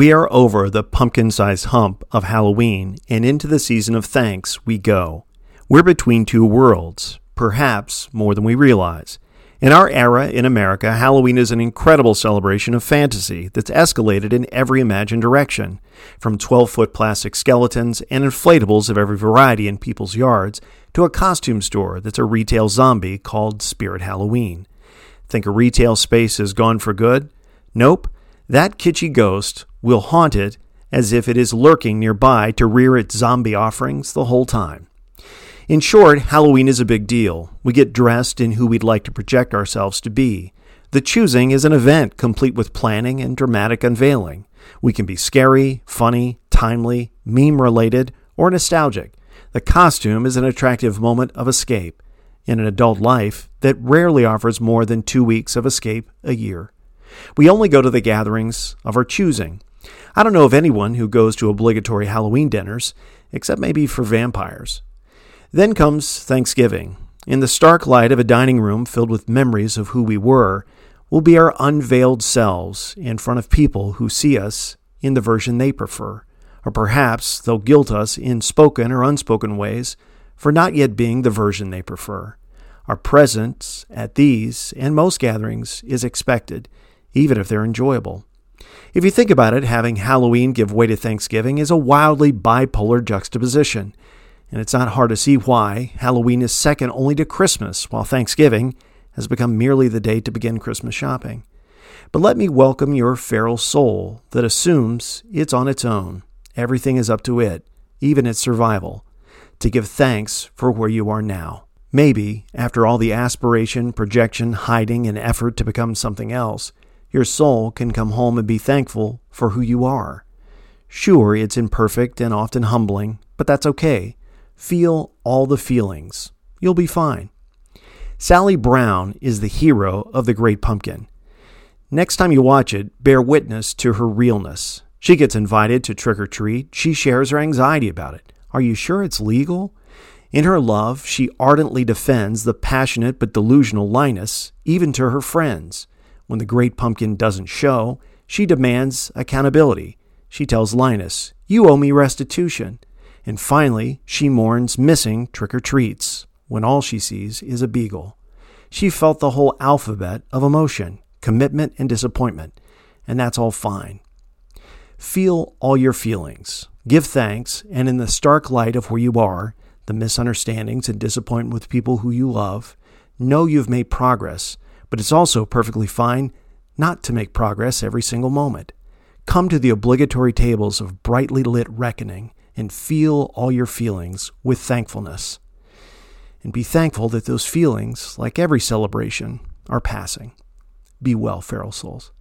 We are over the pumpkin sized hump of Halloween and into the season of thanks we go. We're between two worlds, perhaps more than we realize. In our era in America, Halloween is an incredible celebration of fantasy that's escalated in every imagined direction. From 12 foot plastic skeletons and inflatables of every variety in people's yards to a costume store that's a retail zombie called Spirit Halloween. Think a retail space is gone for good? Nope. That kitschy ghost will haunt it as if it is lurking nearby to rear its zombie offerings the whole time. In short, Halloween is a big deal. We get dressed in who we'd like to project ourselves to be. The choosing is an event complete with planning and dramatic unveiling. We can be scary, funny, timely, meme related, or nostalgic. The costume is an attractive moment of escape in an adult life that rarely offers more than two weeks of escape a year. We only go to the gatherings of our choosing. I don't know of anyone who goes to obligatory Halloween dinners, except maybe for vampires. Then comes Thanksgiving. In the stark light of a dining room filled with memories of who we were, will be our unveiled selves in front of people who see us in the version they prefer. Or perhaps they'll guilt us in spoken or unspoken ways for not yet being the version they prefer. Our presence at these and most gatherings is expected, even if they're enjoyable. If you think about it, having Halloween give way to Thanksgiving is a wildly bipolar juxtaposition and it's not hard to see why Halloween is second only to Christmas, while Thanksgiving has become merely the day to begin Christmas shopping. But let me welcome your feral soul that assumes it's on its own. Everything is up to it, even its survival, to give thanks for where you are now. Maybe, after all the aspiration, projection, hiding, and effort to become something else, your soul can come home and be thankful for who you are. Sure, it's imperfect and often humbling, but that's okay. Feel all the feelings. You'll be fine. Sally Brown is the hero of The Great Pumpkin. Next time you watch it, bear witness to her realness. She gets invited to trick or treat. She shares her anxiety about it. Are you sure it's legal? In her love, she ardently defends the passionate but delusional Linus, even to her friends. When the great pumpkin doesn't show, she demands accountability. She tells Linus, You owe me restitution. And finally, she mourns missing trick or treats when all she sees is a beagle. She felt the whole alphabet of emotion, commitment, and disappointment, and that's all fine. Feel all your feelings, give thanks, and in the stark light of where you are, the misunderstandings and disappointment with people who you love, know you've made progress, but it's also perfectly fine not to make progress every single moment. Come to the obligatory tables of brightly lit reckoning and feel all your feelings with thankfulness. And be thankful that those feelings, like every celebration, are passing. Be well, feral souls.